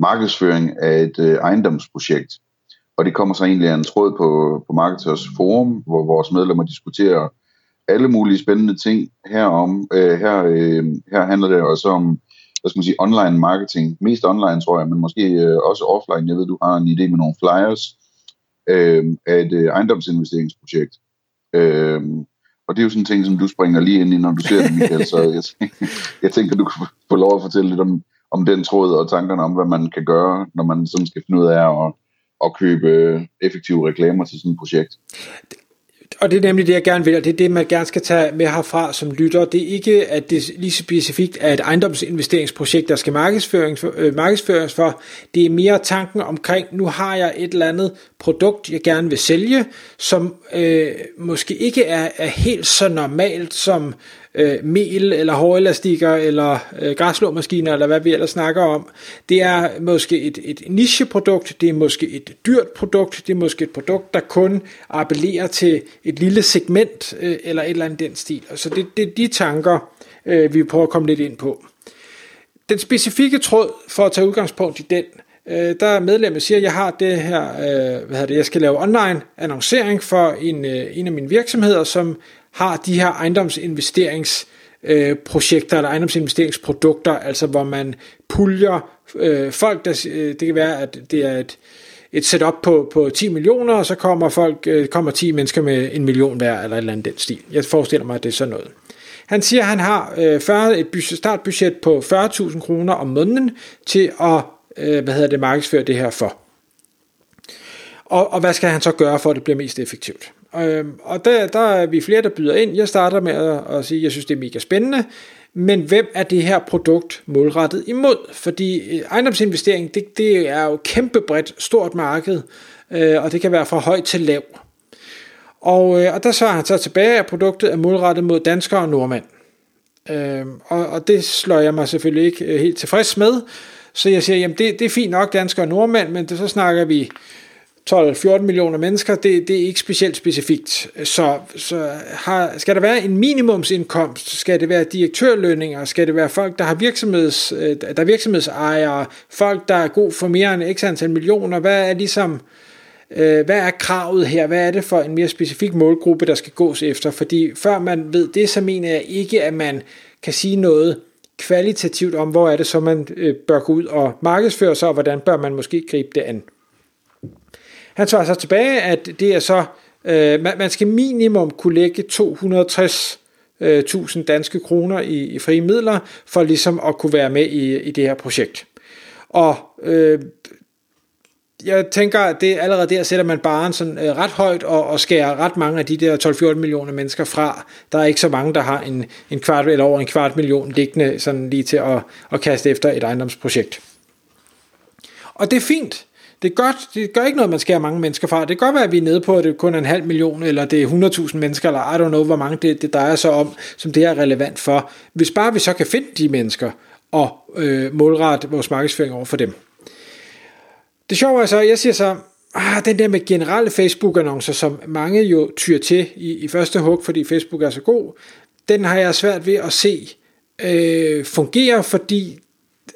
markedsføring af et øh, ejendomsprojekt. Og det kommer så egentlig af en tråd på, på Marketers Forum, hvor vores medlemmer diskuterer alle mulige spændende ting herom. Øh, her, øh, her handler det også om hvad skal man sige, online marketing. Mest online, tror jeg, men måske øh, også offline. Jeg ved, du har en idé med nogle flyers øh, af et øh, ejendomsinvesteringsprojekt. Øh, og det er jo sådan en ting, som du springer lige ind i, når du ser det, Michael. Så jeg, jeg tænker, du kan få lov at fortælle lidt om, om den tråd og tankerne om, hvad man kan gøre, når man sådan skal finde ud af at, at købe effektive reklamer til sådan et projekt og det er nemlig det, jeg gerne vil, og det er det, man gerne skal tage med herfra som lytter. Det er ikke, at det lige specifikt er et ejendomsinvesteringsprojekt, der skal markedsføres for, øh, markedsføres for. Det er mere tanken omkring, nu har jeg et eller andet produkt, jeg gerne vil sælge, som øh, måske ikke er, er helt så normalt som øh, mel eller hårelastikker eller øh, græslåmaskiner eller hvad vi ellers snakker om. Det er måske et, et nicheprodukt, det er måske et dyrt produkt, det er måske et produkt, der kun appellerer til et lille segment øh, eller et eller andet den stil. Så det, det er de tanker, øh, vi prøver at komme lidt ind på. Den specifikke tråd, for at tage udgangspunkt i den, øh, der er medlemmet siger, at jeg har det her, øh, hvad det, jeg skal lave online annoncering for en, øh, en af mine virksomheder, som har de her ejendomsinvesteringsprojekter øh, eller ejendomsinvesteringsprodukter, altså hvor man puljer øh, folk, der, øh, det kan være, at det er et, et setup på, på 10 millioner, og så kommer folk, øh, kommer 10 mennesker med en million hver, eller et eller andet den stil. Jeg forestiller mig, at det er sådan noget. Han siger, at han har øh, 40, et startbudget på 40.000 kroner om måneden til at øh, hvad hedder det, markedsføre det her for. Og, og hvad skal han så gøre for, at det bliver mest effektivt? Øhm, og der, der er vi flere, der byder ind. Jeg starter med at, at sige, at jeg synes, det er mega spændende. Men hvem er det her produkt målrettet imod? Fordi øh, ejendomsinvestering, det, det er jo kæmpe bredt, stort marked, øh, og det kan være fra høj til lav. Og, øh, og der svarer han så tilbage, at produktet er målrettet mod danskere og nordmænd. Øh, og, og det slår jeg mig selvfølgelig ikke øh, helt tilfreds med. Så jeg siger, jamen det, det er fint nok danskere og nordmænd, men det, så snakker vi 12-14 millioner mennesker, det, det er ikke specielt specifikt. Så, så har, skal der være en minimumsindkomst? Skal det være direktørlønninger? Skal det være folk, der har virksomheds, øh, der er virksomhedsejere? Folk, der er god for mere end x antal millioner? Hvad er ligesom, øh, hvad er kravet her? Hvad er det for en mere specifik målgruppe, der skal gås efter? Fordi før man ved det, så mener jeg ikke, at man kan sige noget kvalitativt om, hvor er det så, man øh, bør gå ud og markedsføre sig, og hvordan bør man måske gribe det an. Han svarer så tilbage, at det er så, øh, man, man skal minimum kunne lægge 260 1000 øh, danske kroner i, i frie midler, for ligesom at kunne være med i, i det her projekt. Og øh, jeg tænker, at det allerede der sætter man bare sådan øh, ret højt og, og skærer ret mange af de der 12-14 millioner mennesker fra. Der er ikke så mange, der har en, en kvart eller over en kvart million liggende sådan lige til at, at kaste efter et ejendomsprojekt. Og det er fint. Det, gør, det gør ikke noget, man skærer mange mennesker fra. Det kan godt være, at vi er nede på, at det kun er en halv million, eller det er 100.000 mennesker, eller I don't know, hvor mange det, det drejer sig om, som det er relevant for. Hvis bare vi så kan finde de mennesker, og øh, målrette vores markedsføring over for dem. Det sjove er så, jeg siger så, ah, den der med generelle Facebook-annoncer, som mange jo tyr til i, i første hug, fordi Facebook er så god, den har jeg svært ved at se øh, fungere, fordi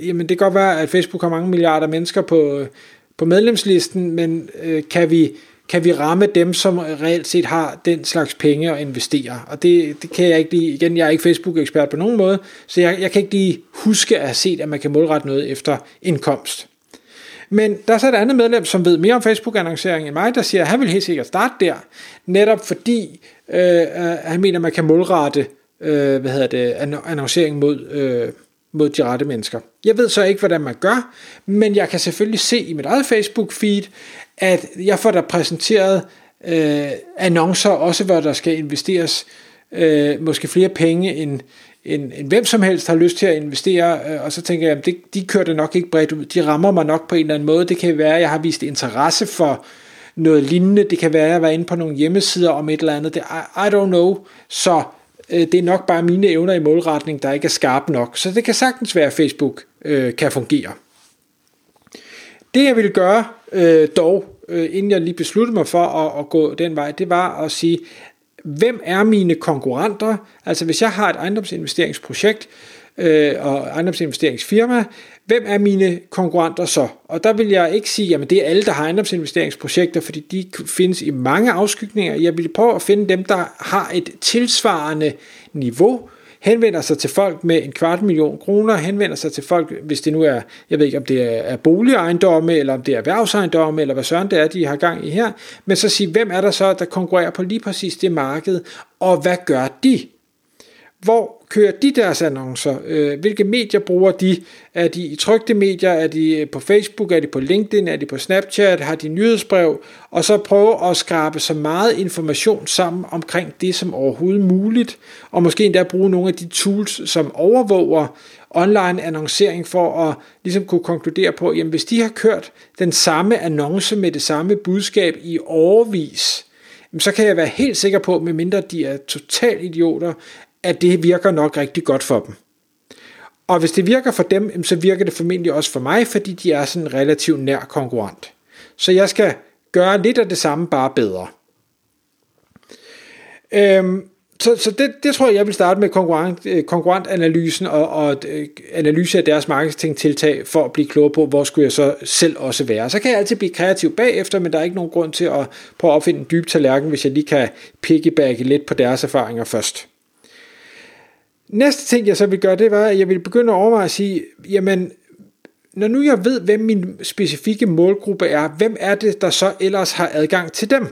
jamen, det kan godt være, at Facebook har mange milliarder mennesker på, på medlemslisten, men øh, kan vi kan vi ramme dem, som reelt set har den slags penge at investere. Og det, det kan jeg ikke lige, igen, jeg er ikke Facebook-ekspert på nogen måde, så jeg, jeg kan ikke lige huske at have set, at man kan målrette noget efter indkomst. Men der er så et andet medlem, som ved mere om Facebook-annoncering end mig, der siger, at han vil helt sikkert starte der, netop fordi øh, øh han mener, at man kan målrette øh, hvad hedder det, annoncering mod, øh, mod de rette mennesker. Jeg ved så ikke, hvordan man gør, men jeg kan selvfølgelig se i mit eget Facebook-feed, at jeg får der præsenteret øh, annoncer, også hvor der skal investeres øh, måske flere penge, end, en, en hvem som helst har lyst til at investere, øh, og så tænker jeg, at det, de kører det nok ikke bredt ud. De rammer mig nok på en eller anden måde. Det kan være, at jeg har vist interesse for noget lignende. Det kan være, at jeg var inde på nogle hjemmesider om et eller andet. Det, I, I don't know. Så Øh, det er nok bare mine evner i målretning, der ikke er skarpe nok. Så det kan sagtens være, at Facebook øh, kan fungere. Det jeg ville gøre øh, dog, øh, inden jeg lige besluttede mig for at, at gå den vej, det var at sige, hvem er mine konkurrenter? Altså hvis jeg har et ejendomsinvesteringsprojekt øh, Øh, og ejendomsinvesteringsfirma, hvem er mine konkurrenter så? Og der vil jeg ikke sige, at det er alle, der har ejendomsinvesteringsprojekter, fordi de findes i mange afskygninger. Jeg vil prøve at finde dem, der har et tilsvarende niveau, henvender sig til folk med en kvart million kroner, henvender sig til folk, hvis det nu er, jeg ved ikke om det er boligejendomme, eller om det er erhvervsejendomme, eller hvad søren det er, de har gang i her, men så sige, hvem er der så, der konkurrerer på lige præcis det marked, og hvad gør de? Hvor kører de deres annoncer? Øh, hvilke medier bruger de? Er de i trygte medier? Er de øh, på Facebook? Er de på LinkedIn? Er de på Snapchat? Har de nyhedsbrev? Og så prøve at skrabe så meget information sammen omkring det som overhovedet muligt, og måske endda bruge nogle af de tools, som overvåger online annoncering for at ligesom kunne konkludere på, jamen hvis de har kørt den samme annonce med det samme budskab i årvis, så kan jeg være helt sikker på, medmindre de er total idioter, at det virker nok rigtig godt for dem. Og hvis det virker for dem, så virker det formentlig også for mig, fordi de er sådan en relativt nær konkurrent. Så jeg skal gøre lidt af det samme, bare bedre. Øhm, så, så det, det tror jeg, jeg vil starte med konkurrent, øh, konkurrentanalysen og, og øh, analyse af deres marketingtiltag for at blive klogere på, hvor skulle jeg så selv også være. Så kan jeg altid blive kreativ bagefter, men der er ikke nogen grund til at prøve at opfinde en dyb tallerken, hvis jeg lige kan piggybacke lidt på deres erfaringer først. Næste ting, jeg så vil gøre, det var, at jeg vil begynde at overveje at sige, jamen, når nu jeg ved, hvem min specifikke målgruppe er, hvem er det, der så ellers har adgang til dem?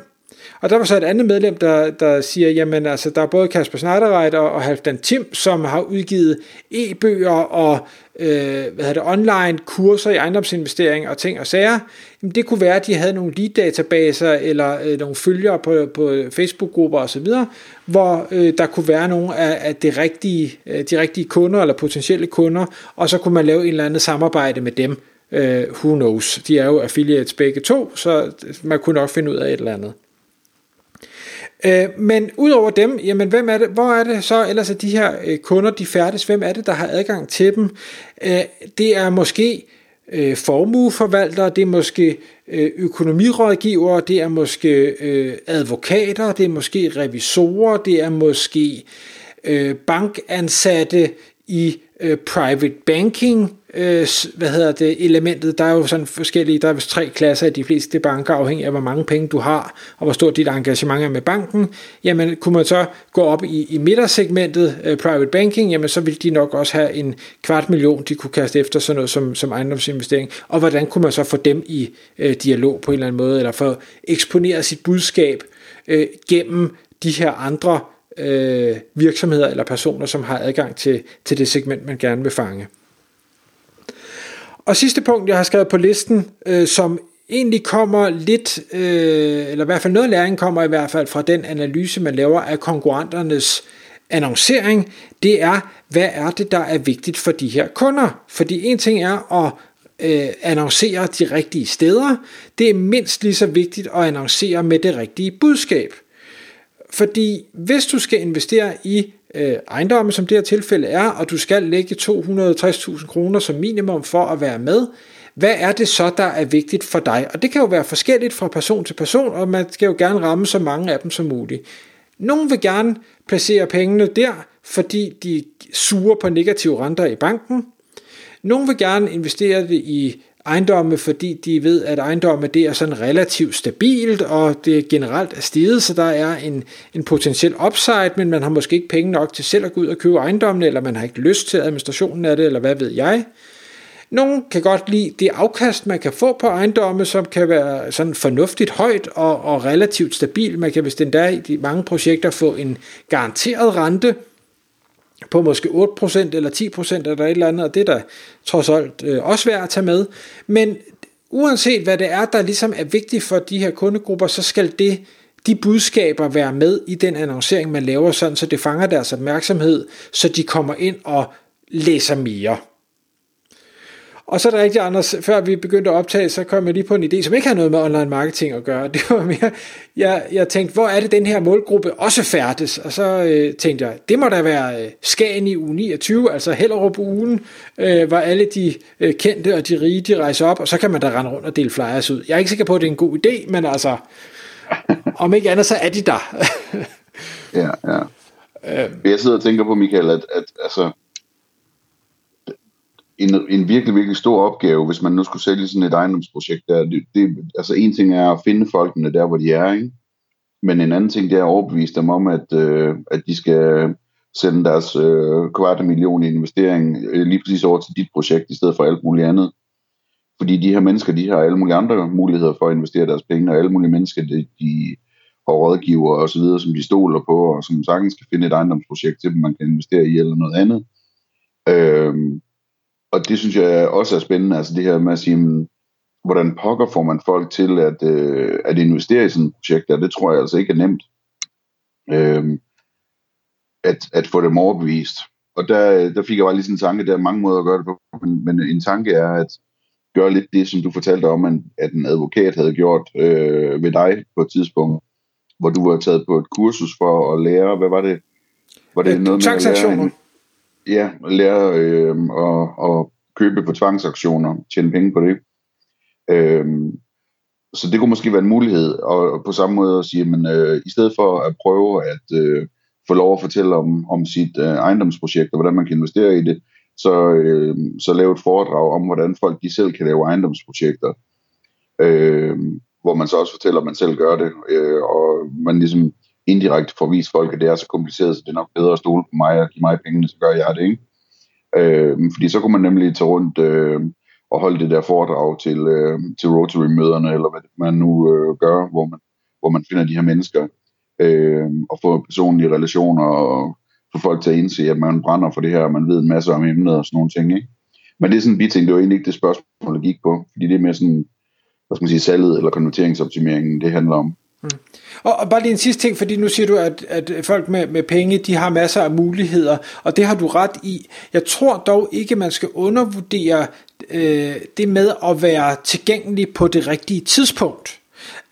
Og der var så et andet medlem, der, der siger, jamen altså, der er både Kasper Schneiderreit og, og Halvdan Tim, som har udgivet e-bøger og øh, hvad hedder det, online kurser i ejendomsinvestering og ting og sager. Jamen, det kunne være, at de havde nogle lead-databaser eller øh, nogle følgere på, på Facebook-grupper osv., hvor øh, der kunne være nogle af, af de, rigtige, øh, de rigtige kunder eller potentielle kunder, og så kunne man lave en eller anden samarbejde med dem. Uh, who knows? De er jo affiliates begge to, så man kunne nok finde ud af et eller andet. Øh, men udover dem, jamen hvem er det, hvor er det så ellers at de her øh, kunder, de færdes, hvem er det, der har adgang til dem? Øh, det er måske øh, formueforvaltere, det er måske øh, økonomirådgivere, det er måske øh, advokater, det er måske revisorer, det er måske øh, bankansatte i øh, private banking, øh, hvad hedder det, elementet. Der er jo sådan forskellige, der er vist tre klasser i de fleste banker, afhængig af hvor mange penge du har, og hvor stort dit engagement er med banken. Jamen, kunne man så gå op i, i midtersegmentet, øh, private banking, jamen så vil de nok også have en kvart million, de kunne kaste efter sådan noget som, som ejendomsinvestering. Og hvordan kunne man så få dem i øh, dialog på en eller anden måde, eller få eksponeret sit budskab øh, gennem de her andre øh, virksomheder eller personer, som har adgang til, til det segment, man gerne vil fange. Og sidste punkt, jeg har skrevet på listen, øh, som egentlig kommer lidt, øh, eller i hvert fald noget læring kommer i hvert fald fra den analyse, man laver af konkurrenternes annoncering, det er, hvad er det, der er vigtigt for de her kunder? Fordi en ting er at øh, annoncere de rigtige steder, det er mindst lige så vigtigt at annoncere med det rigtige budskab. Fordi hvis du skal investere i øh, ejendomme, som det her tilfælde er, og du skal lægge 260.000 kroner som minimum for at være med, hvad er det så, der er vigtigt for dig? Og det kan jo være forskelligt fra person til person, og man skal jo gerne ramme så mange af dem som muligt. Nogle vil gerne placere pengene der, fordi de suger på negative renter i banken. Nogle vil gerne investere det i ejendomme, fordi de ved, at ejendomme det er sådan relativt stabilt, og det generelt er steget, så der er en, en potentiel upside, men man har måske ikke penge nok til selv at gå ud og købe ejendommene, eller man har ikke lyst til administrationen af det, eller hvad ved jeg. Nogle kan godt lide det afkast, man kan få på ejendomme, som kan være sådan fornuftigt højt og, og relativt stabilt. Man kan hvis den der i de mange projekter få en garanteret rente, på måske 8% eller 10% eller et eller andet, og det er da trods alt øh, også værd at tage med. Men uanset hvad det er, der ligesom er vigtigt for de her kundegrupper, så skal det de budskaber være med i den annoncering, man laver, sådan så det fanger deres opmærksomhed, så de kommer ind og læser mere. Og så er der rigtig Anders, før vi begyndte at optage, så kom jeg lige på en idé, som ikke har noget med online marketing at gøre. Det var mere, jeg, jeg tænkte, hvor er det den her målgruppe også færdes? Og så øh, tænkte jeg, det må da være øh, Skagen i uge 29, altså Hellerup ugen, øh, hvor alle de øh, kendte og de rige, de rejser op, og så kan man da rende rundt og dele flyers ud. Jeg er ikke sikker på, at det er en god idé, men altså, om ikke andet, så er de der. ja, ja. Øh, jeg sidder og tænker på, Michael, at, at altså, en, en virkelig, virkelig stor opgave, hvis man nu skulle sælge sådan et ejendomsprojekt der. Det, det, altså en ting er at finde folkene der, hvor de er, ikke? Men en anden ting, det er at overbevise dem om, at, øh, at de skal sende deres øh, kvart million i investering øh, lige præcis over til dit projekt, i stedet for alt muligt andet. Fordi de her mennesker, de har alle mulige andre muligheder for at investere deres penge, og alle mulige mennesker, de, de har rådgiver og så videre, som de stoler på, og som sagtens kan finde et ejendomsprojekt til dem, man kan investere i, eller noget andet. Øh, og det synes jeg også er spændende, altså det her med at sige, hvordan pokker får man folk til at, øh, at investere i sådan et projekt, og det tror jeg altså ikke er nemt. Øh, at, at få dem overbevist. Og der, der fik jeg bare lige sådan en tanke, der er mange måder at gøre det på, men, men en tanke er at gøre lidt det, som du fortalte om, at en advokat havde gjort øh, ved dig på et tidspunkt, hvor du var taget på et kursus for at lære, hvad var det? Var det ja, noget med at lære ja, lære øh, at, at købe på tvangsauktioner, tjene penge på det. Øh, så det kunne måske være en mulighed, og på samme måde at sige, at øh, i stedet for at prøve at øh, få lov at fortælle om, om sit øh, ejendomsprojekt, og hvordan man kan investere i det, så, øh, så lave et foredrag om, hvordan folk de selv kan lave ejendomsprojekter. Øh, hvor man så også fortæller, at man selv gør det, øh, og man ligesom indirekte får vist folk, at det er så kompliceret, så det er nok bedre at stole på mig og give mig pengene, så gør jeg det, ikke? Øh, fordi så kunne man nemlig tage rundt øh, og holde det der foredrag til, øh, til Rotary-møderne, eller hvad man nu øh, gør, hvor man, hvor man finder de her mennesker, øh, og få personlige relationer, og få folk til at indse, at man brænder for det her, og man ved en masse om emnet og sådan nogle ting, ikke? Men det er sådan en biting, det var egentlig ikke det spørgsmål, der gik på, fordi det er mere sådan, hvad skal man sige, salget eller konverteringsoptimeringen, det handler om. Mm. Og, og bare lige en sidste ting, fordi nu siger du, at, at folk med, med penge, de har masser af muligheder, og det har du ret i. Jeg tror dog ikke, man skal undervurdere øh, det med at være tilgængelig på det rigtige tidspunkt.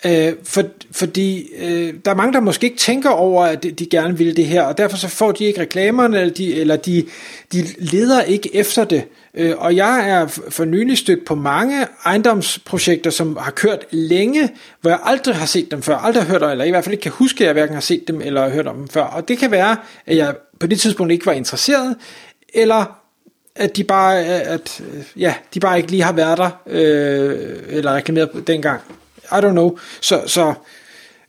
Øh, for, fordi øh, der er mange, der måske ikke tænker over, at de gerne vil det her, og derfor så får de ikke reklamerne, eller de, eller de, de leder ikke efter det. Øh, og jeg er for nylig stødt på mange ejendomsprojekter, som har kørt længe, hvor jeg aldrig har set dem før, aldrig har hørt eller i hvert fald ikke kan huske, at jeg hverken har set dem eller hørt om dem før. Og det kan være, at jeg på det tidspunkt ikke var interesseret, eller at de bare, at, ja, de bare ikke lige har været der, øh, eller reklameret dengang. I don't know. Så, så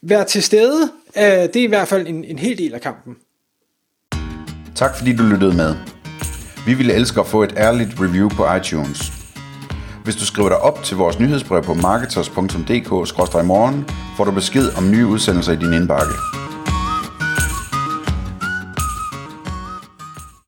vær til stede, øh, det er i hvert fald en, en hel del af kampen. Tak fordi du lyttede med. Vi ville elske at få et ærligt review på iTunes. Hvis du skriver dig op til vores nyhedsbrev på marketers.dk-morgen, får du besked om nye udsendelser i din indbakke.